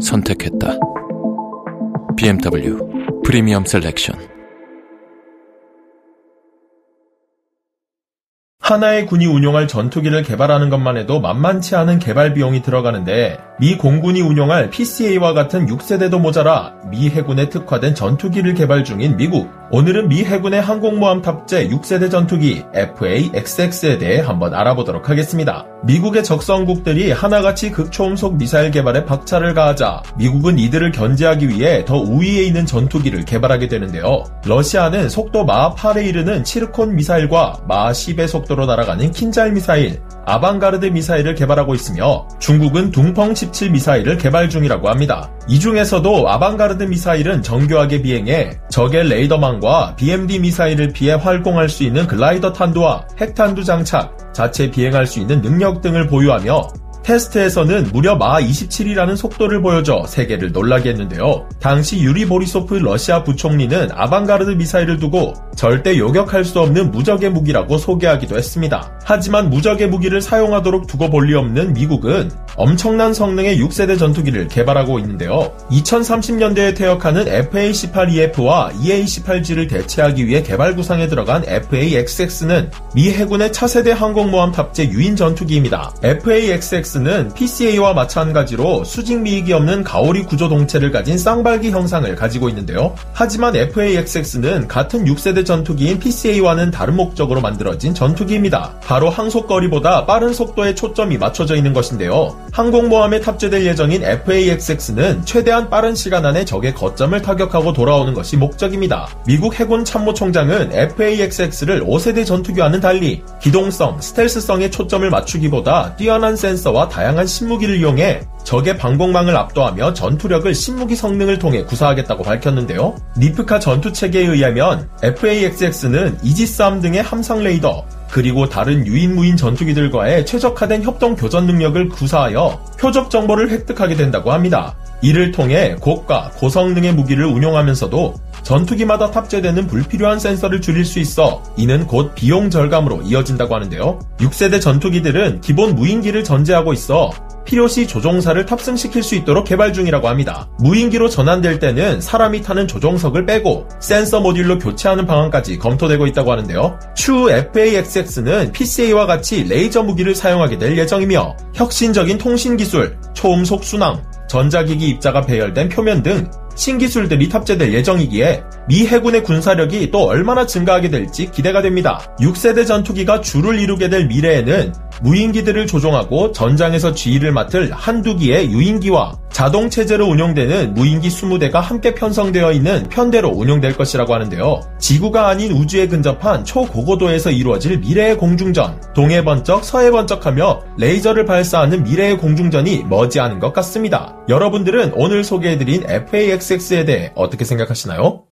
선택했다. BMW 프리미엄 셀렉션. 하나의 군이 운용할 전투기를 개발하는 것만 해도 만만치 않은 개발 비용이 들어가는데 미 공군이 운용할 PCA와 같은 6세대도 모자라 미 해군에 특화된 전투기를 개발 중인 미국. 오늘은 미 해군의 항공모함 탑재 6세대 전투기 FA-XX에 대해 한번 알아보도록 하겠습니다. 미국의 적성국들이 하나같이 극초음속 미사일 개발에 박차를 가하자 미국은 이들을 견제하기 위해 더 우위에 있는 전투기를 개발하게 되는데요. 러시아는 속도 마하 8에 이르는 치르콘 미사일과 마하 10의 속도로 날아가는 킨잘 미사일, 아방가르드 미사일을 개발하고 있으며 중국은 둥펑 17 미사일을 개발 중이라고 합니다. 이 중에서도 아방가르드 미사일은 정교하게 비행해 적의 레이더망 과 BMD 미사일을 피해 활공할 수 있는 글라이더 탄두와 핵탄두 장착, 자체 비행할 수 있는 능력 등을 보유하며 테스트에서는 무려 마하 27이라는 속도를 보여줘 세계를 놀라게 했는데요. 당시 유리 보리소프 러시아 부총리는 아방가르드 미사일을 두고 절대 요격할 수 없는 무적의 무기라고 소개하기도 했습니다. 하지만 무적의 무기를 사용하도록 두고 볼 리 없는 미국은 엄청난 성능의 6세대 전투기를 개발하고 있는데요. 2030년대에 퇴역하는 FA-18EF와 EA-18G를 대체하기 위해 개발 구상에 들어간 FA-XX-는 미 해군의 차세대 항공모함 탑재 유인 전투기입니다. FA-XX 는 PCA와 마찬가지로 수직 미익이 없는 가오리 구조 동체를 가진 쌍발기 형상을 가지고 있는데요. 하지만 FA-XX는 같은 6세대 전투기인 PCA와는 다른 목적으로 만들어진 전투기입니다. 바로 항속거리보다 빠른 속도에 초점이 맞춰져 있는 것인데요. 항공모함에 탑재될 예정인 FA-XX는 최대한 빠른 시간 안에 적의 거점을 타격하고 돌아오는 것이 목적입니다. 미국 해군 참모총장은 FA-XX를 5세대 전투기와는 달리 기동성, 스텔스성에 초점을 맞추기보다 뛰어난 센서와 다양한 신무기를 이용해 적의 방공망을 압도하며 전투력을 신무기 성능을 통해 구사하겠다고 밝혔는데요. 니프카 전투체계에 의하면 FA-XX는 이지스함 등의 함상 레이더, 그리고 다른 유인무인 전투기들과의 최적화된 협동 교전 능력을 구사하여 표적 정보를 획득하게 된다고 합니다. 이를 통해 고가, 고성능의 무기를 운용하면서도 전투기마다 탑재되는 불필요한 센서를 줄일 수 있어 이는 곧 비용 절감으로 이어진다고 하는데요. 6세대 전투기들은 기본 무인기를 전제하고 있어 필요시 조종사를 탑승시킬 수 있도록 개발 중이라고 합니다. 무인기로 전환될 때는 사람이 타는 조종석을 빼고 센서 모듈로 교체하는 방안까지 검토되고 있다고 하는데요. 추후 FA-XX는 PCA와 같이 레이저 무기를 사용하게 될 예정이며 혁신적인 통신 기술, 초음속 순항, 전자기기 입자가 배열된 표면 등 신기술들이 탑재될 예정이기에 미 해군의 군사력이 또 얼마나 증가하게 될지 기대가 됩니다. 6세대 전투기가 주를 이루게 될 미래에는 무인기들을 조종하고 전장에서 지휘를 맡을 한두 기의 유인기와 자동 체제로 운용되는 무인기 20대가 함께 편성되어 있는 편대로 운용될 것이라고 하는데요. 지구가 아닌 우주에 근접한 초고고도에서 이루어질 미래의 공중전, 동해 번쩍 서해 번쩍하며 레이저를 발사하는 미래의 공중전이 머지않은 것 같습니다. 여러분들은 오늘 소개해드린 FAXX에 대해 어떻게 생각하시나요?